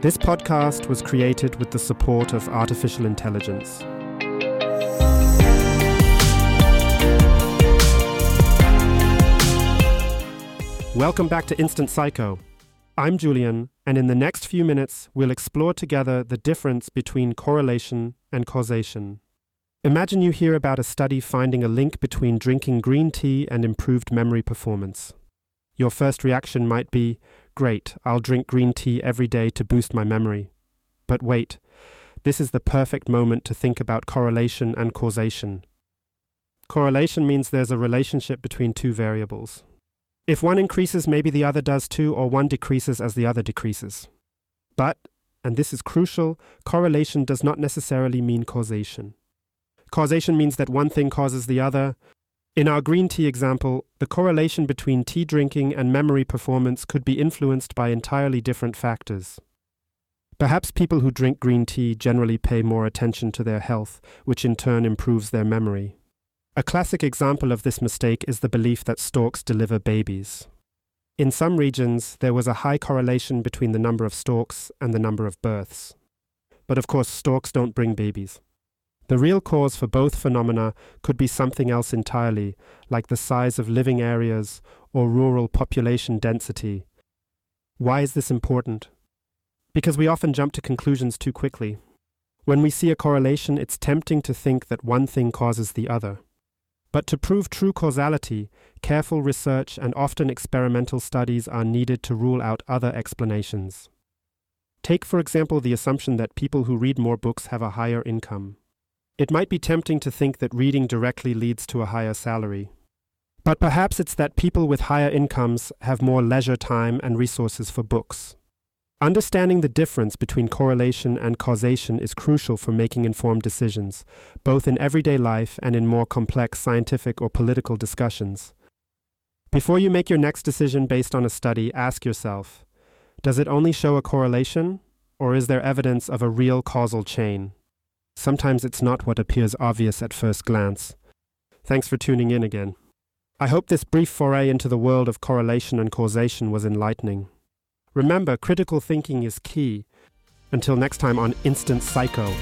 This podcast was created with the support of artificial intelligence. Welcome back to Instant Psycho. I'm Julian, and in the next few minutes, we'll explore together the difference between correlation and causation. Imagine you hear about a study finding a link between drinking green tea and improved memory performance. Your first reaction might be, Great, I'll drink green tea every day to boost my memory. But wait, this is the perfect moment to think about correlation and causation. Correlation means there's a relationship between two variables. If one increases, maybe the other does too, or one decreases as the other decreases. But, and this is crucial, correlation does not necessarily mean causation. Causation means that one thing causes the other. In our green tea example, the correlation between tea drinking and memory performance could be influenced by entirely different factors. Perhaps people who drink green tea generally pay more attention to their health, which in turn improves their memory. A classic example of this mistake is the belief that storks deliver babies. In some regions, there was a high correlation between the number of storks and the number of births. But of course, storks don't bring babies. The real cause for both phenomena could be something else entirely, like the size of living areas or rural population density. Why is this important? Because we often jump to conclusions too quickly. When we see a correlation, it's tempting to think that one thing causes the other. But to prove true causality, careful research and often experimental studies are needed to rule out other explanations. Take, for example, the assumption that people who read more books have a higher income. It might be tempting to think that reading directly leads to a higher salary. But perhaps it's that people with higher incomes have more leisure time and resources for books. Understanding the difference between correlation and causation is crucial for making informed decisions, both in everyday life and in more complex scientific or political discussions. Before you make your next decision based on a study, ask yourself Does it only show a correlation, or is there evidence of a real causal chain? Sometimes it's not what appears obvious at first glance. Thanks for tuning in again. I hope this brief foray into the world of correlation and causation was enlightening. Remember, critical thinking is key. Until next time on Instant Psycho.